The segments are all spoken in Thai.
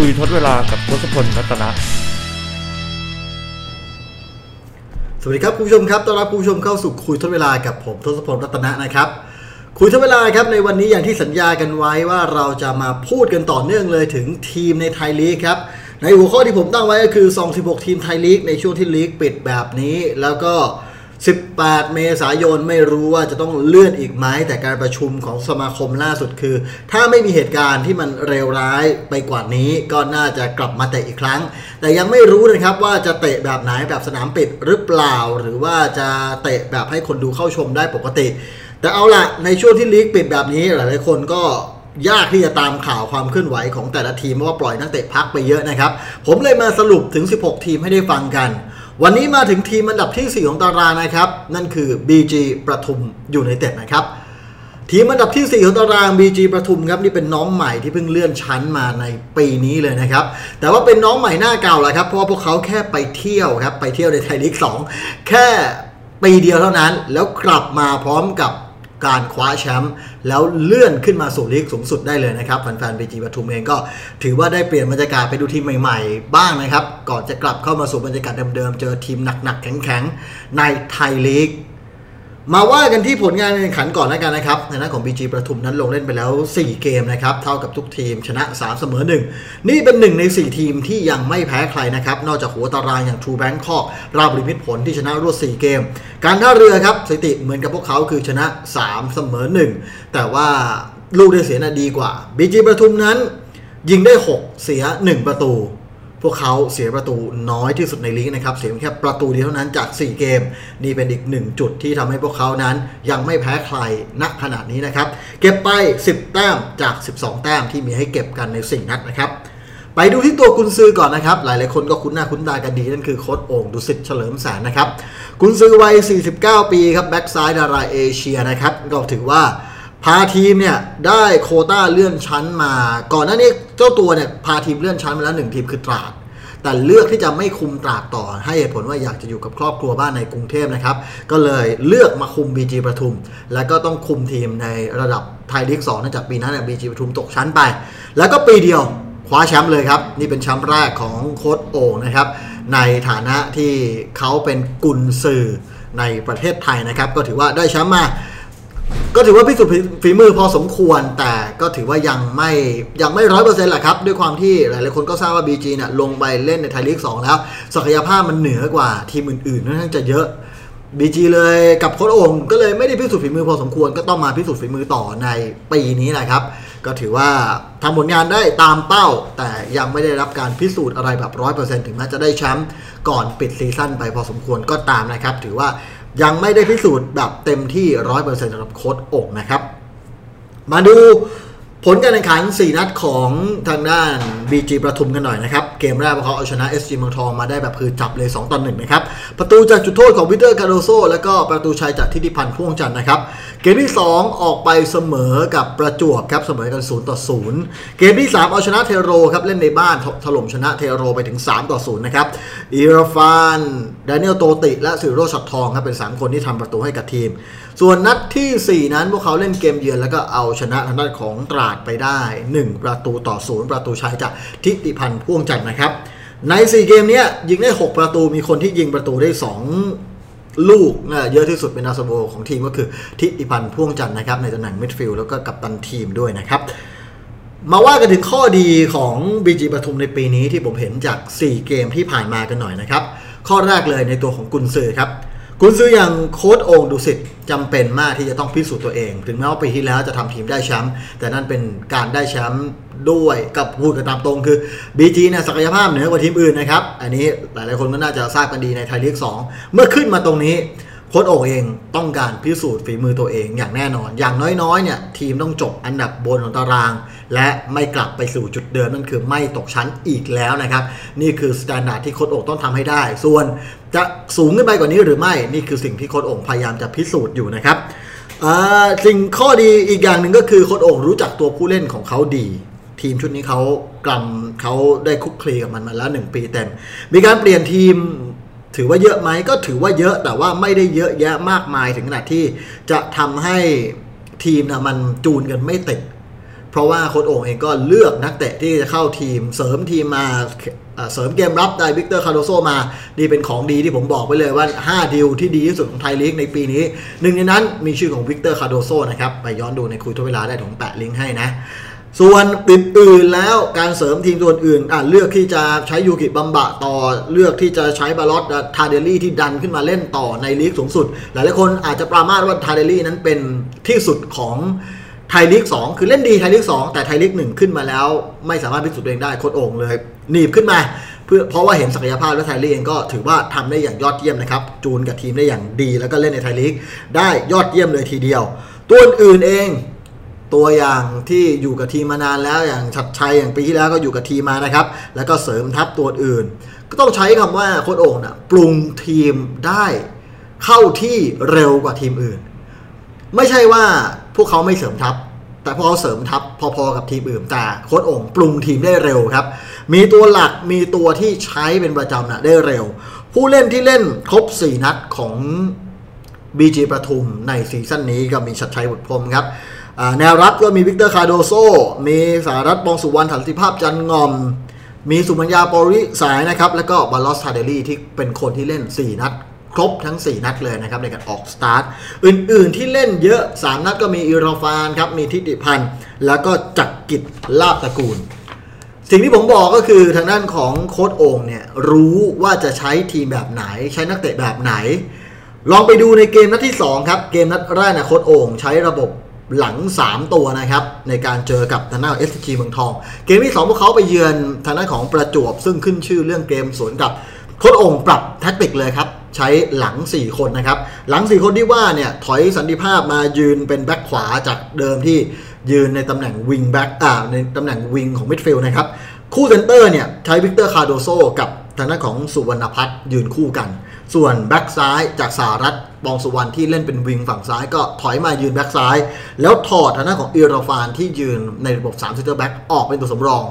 คุยทดเวลากับทศพลรัตนะ สวัสดีครับคุณผู้ชมครับต้อนรับคุณผู้ชมเข้าสู่คุยทดเวลากับผมทศพลรัตนะนะครับ คุยทดเวลาครับในวันนี้อย่างที่สัญญากันไว้ว่าเราจะมาพูดกันต่อเนื่องเลยถึงทีมในไทยลีกครับ ในหัวข้อที่ผมตั้งไว้ก็คือ 26 ทีมไทยลีกในช่วงที่ลีกปิดแบบนี้ แล้วก็ 18 เมษายนไม่รู้ว่าจะต้องเลื่อนอีกไหมแต่การประชุมของสมาคมล่าสุดคือ ถ้าไม่มีเหตุการณ์ที่มันเลวร้ายไปกว่านี้ ก็น่าจะกลับมาเตะอีกครั้ง แต่ยังไม่รู้นะครับว่าจะเตะแบบไหนแบบสนามปิดหรือเปล่า หรือว่าจะเตะแบบให้คนดูเข้าชมได้ปกติ แต่เอาละในช่วงที่ลีกปิดแบบนี้หลายๆคนก็ยากที่จะตามข่าวความเคลื่อนไหวของแต่ละทีมเพราะว่าปล่อยนักเตะพักไปเยอะนะครับ ผมเลยมาสรุปถึง 16 ทีมให้ได้ฟังกัน วันนี้มาถึงทีมอันดับที่ 4 ของตารางนะครับ นั่นคือ BG ประทุมอยู่ในเต็ดนะครับ ทีมอันดับที่ 4 ของตาราง BG ประทุมครับนี่เป็นน้องใหม่ที่เพิ่งเลื่อนชั้นมาในปีนี้เลยนะครับ แต่ว่าเป็นน้องใหม่หน้าเก่าแหละครับ เพราะว่าพวกเขาแค่ไปเที่ยวครับ ไปเที่ยวในไทยลีก2แค่ปีเดียวเท่านั้น แล้วกลับมาพร้อมกับ การคว้าแชมป์แล้วเลื่อนขึ้นมาสู่ลีกสูงสุดได้เลยนะครับแฟนๆบีจีปทุมเองก็ถือว่าได้เปลี่ยนบรรยากาศไปดูทีมใหม่ๆ บ้างนะครับ ก่อนจะกลับเข้ามาสู่บรรยากาศเดิมๆ เจอทีมหนักๆ แข็งๆ ในไทยลีก มาว่ากันที่ผลงานแข่งขันก่อนแล้วกันนะครับในหน้าของ BG ประทุมนั้นลงเล่นไปแล้ว 4 เกมนะครับ เท่ากับทุกทีมชนะ 3 เสมอ 1 นี่เป็นหนึ่งใน 4 ทีมที่ยังไม่แพ้ใครนะครับ นอกจากหัวตารางอย่าง True Bangkok ราบริมิตผลที่ชนะรวด 4 เกม การท่าเรือครับสถิติเหมือนกับพวกเขาคือชนะ 3 เสมอ 1 แต่ว่าลูกได้เสียน่ะดีกว่า BG ประทุมนั้น ยิงได้ 6 เสีย 1 ประตู พวกเขาเสียประตูน้อยที่สุดในลีกนะครับ เสียแค่ประตูเดียวเท่านั้นจาก 4 เกม นี่เป็นอีกหนึ่งจุดที่ทำให้พวกเขานั้นยังไม่แพ้ใครณขนาดนี้นะครับ เก็บไป 10 แต้มจาก 12 แต้มที่มีให้เก็บกันใน 4 นัดนะครับไปดูที่ตัวกุนซือก่อนนะครับ หลายๆ คนก็คุ้นหน้าคุ้นตากันดีนั่นคือโค้ดโอ่งดุสิตเฉลิมแสนนะครับกุนซือวัย 49 ปีครับแบ็กซ้ายดาราเอเชียนะครับก็ถือว่า พาทีมเนี่ยได้โคต้าเลื่อนชั้นมา ก่อนหน้านี้เจ้าตัวเนี่ยพาทีมเลื่อนชั้นมาแล้วหนึ่งทีมคือตราด แต่เลือกที่จะไม่คุมตราดต่อ ให้เหตุผลว่าอยากจะอยู่กับครอบครัวบ้านในกรุงเทพนะครับ ก็เลยเลือกมาคุม BG ประทุม แล้วก็ต้องคุมทีมในระดับไทยลีก2เนื่องจากปีนั้นเนี่ย BG ประทุมตกชั้นไป แล้วก็ปีเดียวคว้าแชมป์เลยครับ นี่เป็นแชมป์แรกของโค้ดโอ่งนะครับ ในฐานะที่เขาเป็นกุนซือในประเทศไทยนะครับ ก็ถือว่าได้แชมป์มา ก็ถือว่าพิสูจน์ฝีมือพอสมควร แต่ก็ถือว่ายังไม่ยังไม่ร้อยเปอร์เซ็นต์แหละครับ ด้วยความที่หลายๆคนก็ทราบว่า BG เนี่ยลงไปเล่นในไทยลีก2แล้ว ศักยภาพมันเหนือกว่าทีมอื่นๆค่อนข้างจะเยอะ BG เลยกับโค้ชองก็เลยไม่ได้พิสูจน์ฝีมือพอสมควรก็ต้องมาพิสูจน์ฝีมือต่อในปีนี้แหละครับ ก็ถือว่าทำผลงานได้ตามเป้า แต่ยังไม่ได้รับการพิสูจน์อะไรแบบร้อยเปอร์เซ็นต์ถึงแม้จะได้แชมป์ก่อนปิดซีซั่นไปพอสมควรก็ตามนะครับ ถือว่า ยังไม่ได้พิสูจน์แบบเต็มที่ร้อยเปอร์เซ็นต์สำหรับโค้ชโอ่งนะครับ มาดู ผลการแข่งขัน 4 นัดของทางด้าน BG ประทุมกันหน่อยนะครับ เกมแรกพวกเขาเอาชนะ SG เมืองทองมาได้แบบหืดจับเลย 2ต่อ1นะครับ ประตูจากจุดโทษของวิคเตอร์คาร์โดโซ แล้วก็ประตูชัยจากฐิติพันธ์พ่วงจันทร์นะครับ เกมที่ 2 ออกไปเสมอกับประจวบครับ เสมอกัน 0 ต่อ 0 เกมที่ 3 เอาชนะเทโรครับ เล่นในบ้านถล่มชนะเทโรไปถึง 3 ต่อ 0 นะครับอิรฟานดานิเอลโตติ และสิโรจน์ ฉัตรทองครับเป็น 3 คนที่ทำประตูให้กับทีม ส่วนนัดทีสี่ 4 นั้นพวกเขาเล่นเกมเยือนแล้วก็เอาชนะทางด้านของตราดไปได้ 1 ประตูต่อ0ประตูชัยจากฐิติพันธ์พ่วงจันทร์นะครับ ใน 4 เกมนี้ยิงได้ 6 ประตูมีคนที่ยิงประตูได้ 2 ลูกนะเยอะที่สุดเป็นดาวซัลโวของทีมก็คือฐิติพันธ์พ่วงจันทร์นะครับในตำแหน่งมิดฟิลด์แล้วก็กัปตันทีมด้วยนะครับมาว่ากันถึงข้อดีของ BG ปทุมในปีนี้ที่ผมเห็นจาก 4 เกมที่ผ่านมากันหน่อยนะครับ ข้อแรกเลยในตัวของกุนซือครับ กุนซืออย่างโค้ดโอ่งดุสิตจำเป็นมากที่จะต้องพิสูจน์ตัวเอง ถึงแม้ว่าปีที่แล้วจะทำทีมได้แชมป์แต่นั่นเป็นการได้แชมป์ด้วยกับพูดกันตามตรงคือ BG เนี่ยศักยภาพเหนือกว่าทีมอื่นนะครับ อันนี้หลายๆคนก็น่าจะทราบกันดีในไทยลีก2 เมื่อขึ้นมาตรงนี้ โค้ชโอ่งเองต้องการพิสูจน์ฝีมือตัวเองอย่างแน่นอน อย่างน้อยๆเนี่ยทีมต้องจบอันดับบนของตาราง และไม่กลับไปสู่จุดเดิมนั่นคือไม่ตกชั้นอีกแล้วนะครับ นี่คือ standard ที่โค้ชโอ่งต้องทำให้ได้ ส่วนจะสูงขึ้นไปกว่านี้หรือไม่นี่คือสิ่งที่โค้ชโอ่งพยายามจะพิสูจน์อยู่นะครับสิ่งข้อดีอีกอย่างหนึ่งก็คือโค้ชโอ่งรู้จักตัวผู้เล่นของเขาดีทีมชุดนี้เขากลัมเขาได้คลุกคลีกับมันมาแล้วหนึ่งปีเต็ม มีการเปลี่ยนทีม ถือว่าเยอะไหมก็ถือว่าเยอะแต่ว่าไม่ได้เยอะแยะมากมายถึงขนาดที่จะทำให้ทีมนะมันจูนกันไม่ติด เพราะว่าโค้ชโอ่งเองก็เลือกนักเตะที่จะเข้าทีม เสริมทีมมาเสริมเกมรับได้วิกเตอร์คาร์โดโซมานี่เป็นของดีที่ผมบอกไปเลยว่า 5 ดิวที่ดีที่สุดของไทยลีกในปีนี้ หนึ่งในนั้นมีชื่อของวิกเตอร์คาร์โดโซนะครับ ไปย้อนดูในคุยทุกเวลาได้ผมแปะลิงก์ให้นะ ส่วนอื่นๆแล้วการเสริมทีมตัวอื่นอะเลือกที่จะใช้ยูกิบัมบะต่อ เลือกที่จะใช้บาลอตทาเดลี่ที่ดันขึ้นมาเล่นต่อในลีกสูงสุด หลายๆคนอาจจะปรามาสว่าทาเดลี่นั้นเป็นที่สุดของไทยลีก2คือเล่นดีไทยลีก2แต่ไทยลีก1ขึ้นมาแล้ว ไม่สามารถพิสูจน์ตัวเองได้โคตรโอ่งเลยหนีบขึ้นมาเพื่อเพราะว่าเห็นศักยภาพและไทยลีกเองก็ถือว่าทำได้อย่างยอดเยี่ยมนะครับ จูนกับทีมได้อย่างดีแล้วก็เล่นในไทยลีกได้ยอดเยี่ยมเลยทีเดียว ตัวอื่นเอง ตัวอย่างที่อยู่กับทีมมานานแล้วอย่างชัดชัยอย่างปีที่แล้วก็อยู่กับทีมมานะครับ แล้วก็เสริมทัพตัวอื่น ก็ต้องใช้คำว่าโค้ชโอ่งนะปรุงทีมได้เข้าที่เร็วกว่าทีมอื่น ไม่ใช่ว่าพวกเขาไม่เสริมทัพ แต่พวกเขาเสริมทัพพอๆกับทีมอื่นแต่โค้ชโอ่งปรุงทีมได้เร็วครับ มีตัวหลักมีตัวที่ใช้เป็นประจำนะได้เร็ว ผู้เล่นที่เล่นครบ 4 นัดของ BG ประทุมในซีซั่นนี้ก็มีชัดชัยบุตรพรมครับ แนวรับก็มีวิกเตอร์คาร์โดโซ มีสารัตบองสุวรรณสันติภาพจันทร์หง่อม มีสุมัญญาปุริสายนะครับ แล้วก็บาลอสทาเดลี่ที่เป็นคนที่เล่น 4 นัด ครบทั้ง 4 นัดเลยนะครับในการออกสตาร์ท อื่นๆที่เล่นเยอะ 3 นัดก็มีอิราฟานครับ มีทิติพันธ์ แล้วก็จักรกิจลาภตระกูล สิ่งที่ผมบอกก็คือทางด้านของโค้ชโอ่งเนี่ยรู้ว่าจะใช้ทีมแบบไหน ใช้นักเตะแบบไหน ลองไปดูในเกมนัดที่2ครับ เกมนัดแรกนะโค้ชโอ่งใช้ระบบ หลัง 3 ตัวนะครับ ในการเจอกับทางด้าน SCG เมืองทอง เกมที่ 2 พวกเขาไปเยือนทางด้านของประจวบ ซึ่งขึ้นชื่อเรื่องเกมสวนกับโค้ชโอ่งปรับแท็กติกเลยครับ ใช้หลัง 4 คนนะครับ หลัง 4 คนที่ว่าเนี่ย ถอยสันติภาพมายืนเป็นแบ็คขวาจากเดิมที่ยืนในตำแหน่งวิงแบ็คอ่าในตำแหน่งวิงของมิดฟิลด์นะครับ คู่เซนเตอร์เนี่ย ใช้วิกเตอร์คาร์โดโซกับ ทางด้านของสุวรรณพัฒน์ยืนคู่กัน ส่วนแบ็กซ้ายจากสารัฐบองสุวรรณที่เล่นเป็นวิงฝั่งซ้ายก็ถอยมายืนแบ็กซ้าย แล้วถอดทางด้านของอิราฟานที่ยืนในระบบ3เซนเตอร์แบ็กออกเป็นตัวสำรอง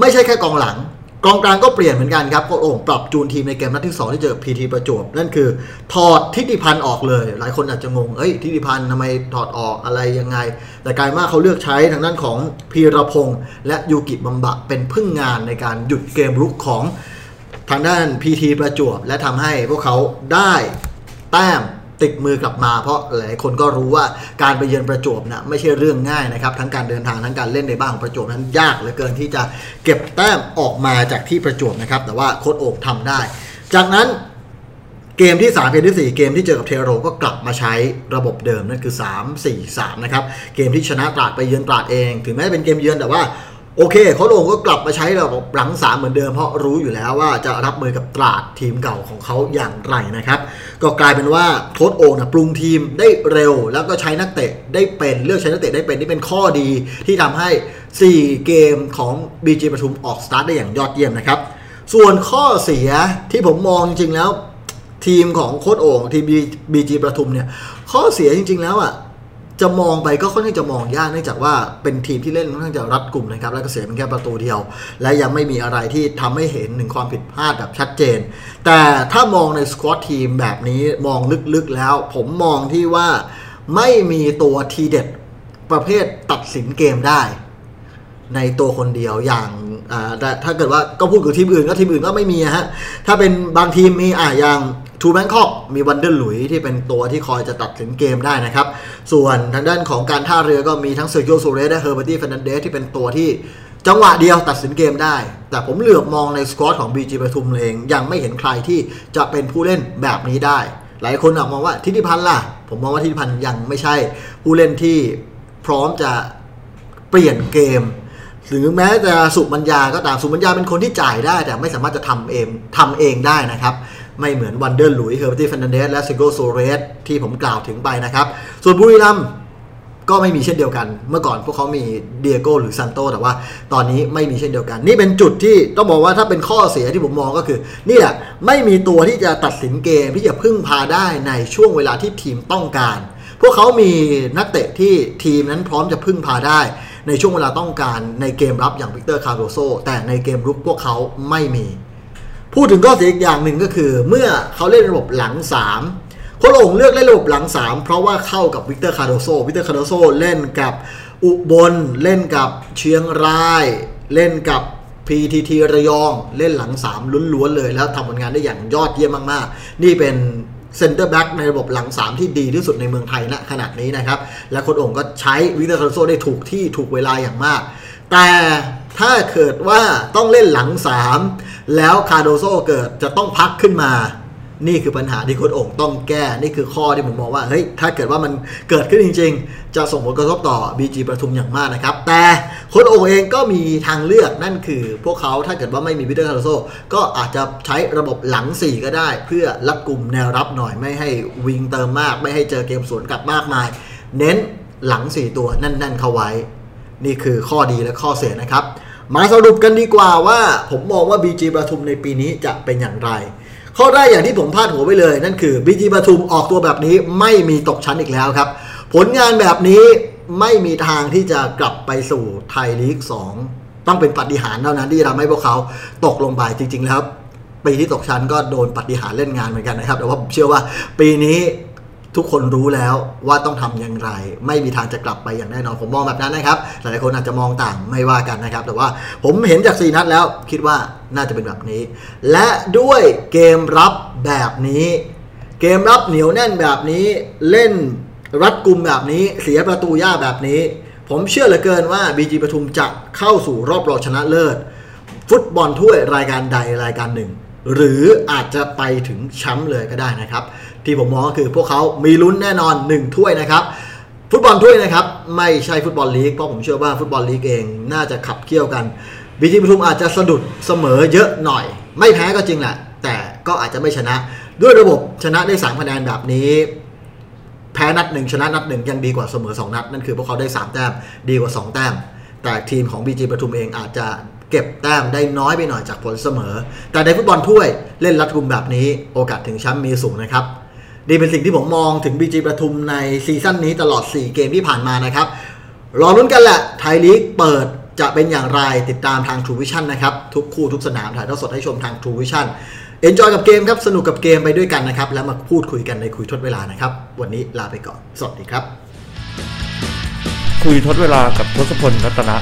ไม่ใช่แค่กองหลัง กองกลางก็เปลี่ยนเหมือนกันครับโค้ชโอ่งปรับจูนทีมในเกมนัดที่ 2 ที่เจอพีทีประจวบนั่นคือถอดทิติพันธ์ออกเลย หลายคนอาจจะงงเอ้ยทิติพันธ์ทำไมถอดออกอะไรยังไง แต่กลายว่าเขาเลือกใช้ทางด้านของพีรพงษ์และยูกิบัมบะเป็นพึ่งงานในการหยุดเกมรุกของ ทางด้าน PT ประจวบ และทำให้พวกเขาได้แต้มติดมือกลับมาเพราะหลายคนก็รู้ว่าการไปเยือนประจวบนะไม่ใช่เรื่องง่ายนะครับ ทั้งการเดินทางทั้งการเล่นในบ้านของประจวบนั้นยากเหลือเกินที่จะเก็บแต้มออกมาจากที่ประจวบนะครับ แต่ว่าโค้ดโอกทำได้ จากนั้นเกมที่ 3 เกมที่ 4 เกมที่เจอกับเทโรก็กลับมาใช้ระบบเดิมนั่นคือ 3 4 3 นะครับ เกมที่ชนะตราดไปเยือนตราดเอง ถึงแม้จะเป็นเกมเยือนแต่ว่า โอเคโค้ชโอ่งก็กลับมาใช้ระบบหลังสามเหมือนเดิมเพราะรู้อยู่แล้วว่าจะรับมือกับตราดทีมเก่าของเขาอย่างไรนะครับ ก็กลายเป็นว่าโค้ชโอ่งนะปรุงทีมได้เร็ว แล้วก็ใช้นักเตะได้เป็นเลือกใช้นักเตะได้เป็นนี่เป็นข้อดีที่ทำให้ 4 เกมของ BG ปทุมออกสตาร์ทได้อย่างยอดเยี่ยมนะครับ ส่วนข้อเสียที่ผมมองจริงๆแล้ว ทีมของโค้ดโอ่งทีมบีจีประทุมเนี่ยข้อเสียจริง ๆ แล้วอะ จะมองไปก็ค่อนข้างจะมองยากเนื่องจากว่าเป็นทีมที่เล่นค่อนข้างจะรัดกลุ่มนะครับ แล้วก็เสียเป็นแค่ประตูเดียว และยังไม่มีอะไรที่ทำให้เห็นถึงความผิดพลาดแบบชัดเจน แต่ถ้ามองในสควอตทีมแบบนี้มองลึกๆแล้ว ผมมองที่ว่าไม่มีตัวทีเด็ดประเภทตัดสินเกมได้ ในตัวคนเดียวอย่างถ้าเกิดว่าก็พูดกับทีมอื่นก็ทีมอื่นก็ไม่มีอะฮะถ้าเป็นบางทีมมีอ่าอย่าง ทรูแบงค็อกมีวันเดอร์หลุยที่เป็นตัวที่คอยจะตัดสินเกมได้นะครับ ส่วนทางด้านของการท่าเรือก็มีทั้งเซอร์กิโอโซเรสและเฮอร์เบอร์ตี้เฟรนันเดสที่เป็นตัวที่จังหวะเดียวตัดสินเกมได้ แต่ผมเหลือบมองใน squad ของ BG ปทุมเองยังไม่เห็นใครที่จะเป็นผู้เล่นแบบนี้ได้ หลายคนมองว่าทิติพันธ์ล่ะ ผมมองว่าทิติพันธ์ยังไม่ใช่ผู้เล่นที่พร้อมจะเปลี่ยนเกมหรือแม้จะสุมัญญาก็ตามสุมัญญาเป็นคนที่จ่ายได้ แต่ไม่สามารถจะทำเองทำเองได้นะครับ ไม่เหมือนวันเดอร์หลุยเฮอร์เบอร์ตี้เฟรนันเดสและเซอร์กิโอโซเรสที่ผมกล่าวถึงไปนะครับ ส่วนบุรีรัมย์ก็ไม่มีเช่นเดียวกัน เมื่อก่อนพวกเขามีดิโอโก้หลุยส์ซานโตแต่ว่าตอนนี้ไม่มีเช่นเดียวกัน นี่เป็นจุดที่ต้องบอกว่าถ้าเป็นข้อเสียที่ผมมองก็คือ นี่แหละไม่มีตัวที่จะตัดสินเกมที่จะพึ่งพาได้ในช่วงเวลาที่ทีมต้องการ พวกเขามีนักเตะที่ทีมนั้นพร้อมจะพึ่งพาได้ในช่วงเวลาต้องการในเกมรับอย่างวิกเตอร์คาร์โดโซแต่ในเกมรุกพวกเขาไม่มี พูดถึงข้อเสียอีกอย่างหนึ่งก็คือ เมื่อเขาเล่นระบบหลัง 3 โค้ชโอ่งเลือกเล่นระบบหลัง 3 เพราะว่าเข้ากับวิกเตอร์คาร์โดโซวิกเตอร์คาร์โดโซเล่นกับอุบลเล่นกับเชียงราย เล่นกับ PTT ระยองเล่นหลัง 3ล้วนๆเลยแล้วทำผลงานได้อย่างยอดเยี่ยมมากๆ นี่เป็นเซนเตอร์แบ็กในระบบหลัง 3 ที่ดีที่สุดในเมืองไทยณขณะนี้นะครับ และโค้ชโอ่งก็ใช้วิกเตอร์คาร์โดโซได้ถูกที่ถูกเวลาอย่างมาก แต่ ถ้าเกิดว่าต้องเล่นหลัง 3 แล้วคาร์โดโซเกิดจะต้องพักขึ้นมา นี่คือปัญหาที่โค้ชโอ่งต้องแก้ นี่คือข้อที่ผมมองว่าเฮ้ยถ้าเกิดว่ามันเกิดขึ้นจริง ๆ จะส่งผลกระทบต่อ BG ประทุมอย่างมากนะครับ แต่โค้ชโอ่งเองก็มีทางเลือกนั่นคือพวกเขาถ้าเกิดว่าไม่มีวิกเตอร์คาร์โดโซก็อาจจะใช้ระบบหลัง 4 ก็ได้ เพื่อรัดกลุ่มแนวรับหน่อยไม่ให้วิงเติมมาก ไม่ให้เจอเกมสวนกลับมากมาย เน้นหลัง 4 ตัวแน่นๆเข้าไว้ นี่คือข้อดีและข้อเสียนะครับ มาสรุปกันดีกว่าว่า ผมมองว่า BG ประทุมในปีนี้จะเป็นอย่างไร ข้อแรกอย่างที่ผมพาดหัวไปเลย นั่นคือ BG ประทุมออกตัวแบบนี้ไม่มีตกชั้นอีกแล้วครับ ผลงานแบบนี้ไม่มีทางที่จะกลับไปสู่ไทยลีก 2 ต้องเป็นปฏิหารเท่านั้นที่ทำให้พวกเขาตกลงไปจริงๆแล้วปีที่ตกชั้นก็โดนปฏิหารเล่นงานเหมือนกันนะครับ แต่ว่าผมเชื่อว่าปีนี้ ทุกคนรู้แล้วว่าต้องทำอย่างไร ไม่มีทางจะกลับไปอย่างแน่นอนผมมองแบบนั้นนะครับหลายๆคนอาจจะมองต่างไม่ว่ากันนะครับ แต่ว่าผมเห็นจาก4นัดแล้วคิดว่าน่าจะเป็นแบบนี้ และด้วยเกมรับแบบนี้ เกมรับเหนียวแน่นแบบนี้เล่นรัดกุมแบบนี้ เสียประตูยากแบบนี้ ผมเชื่อเหลือเกินว่า BG ปทุมจะเข้าสู่รอบรองชนะเลิศ ฟุตบอลถ้วยรายการใดรายการหนึ่ง หรืออาจจะไปถึงแชมป์เลยก็ได้นะครับ ที่ผมมองก็คือพวกเขามีลุ้นแน่นอน 1 ถ้วยนะครับ ฟุตบอลถ้วยนะครับ ไม่ใช่ฟุตบอลลีกเพราะผมเชื่อว่าฟุตบอลลีกเองน่าจะขับเคี่ยวกันบีจีปทุมอาจจะสะดุดเสมอเยอะหน่อย ไม่แพ้ก็จริงแหละ แต่ก็อาจจะไม่ชนะ ด้วยระบบชนะได้3คะแนนแบบนี้แพ้นัดหนึ่งชนะนัดหนึ่งยังดีกว่าเสมอ 2 นัด นั่นคือพวกเขาได้ 3 แต้มดีกว่า 2 แต้ม แต่ทีมของ BG ปทุมเองอาจจะ เก็บแต้มได้น้อยไปหน่อยจากผลเสมอ แต่ในฟุตบอลถ้วยเล่นรัดกุมแบบนี้โอกาสถึงแชมป์มีสูงนะครับนี่เป็นสิ่งที่ผมมองถึง BG ประทุมในซีซั่นนี้ตลอด 4 เกมที่ผ่านมานะครับ รอลุ้นกันแหละไทยลีกเปิดจะเป็นอย่างไรติดตามทาง True Vision นะครับ ทุกคู่ทุกสนามถ่ายทอดสดให้ชมทาง True Vision เอนจอยกับเกมครับ สนุกกับเกมไปด้วยกันนะครับ แล้วมาพูดคุยกันในคุยทดเวลานะครับ วันนี้ลาไปก่อน สวัสดีครับ คุยทดเวลากับทศพลรัตนะ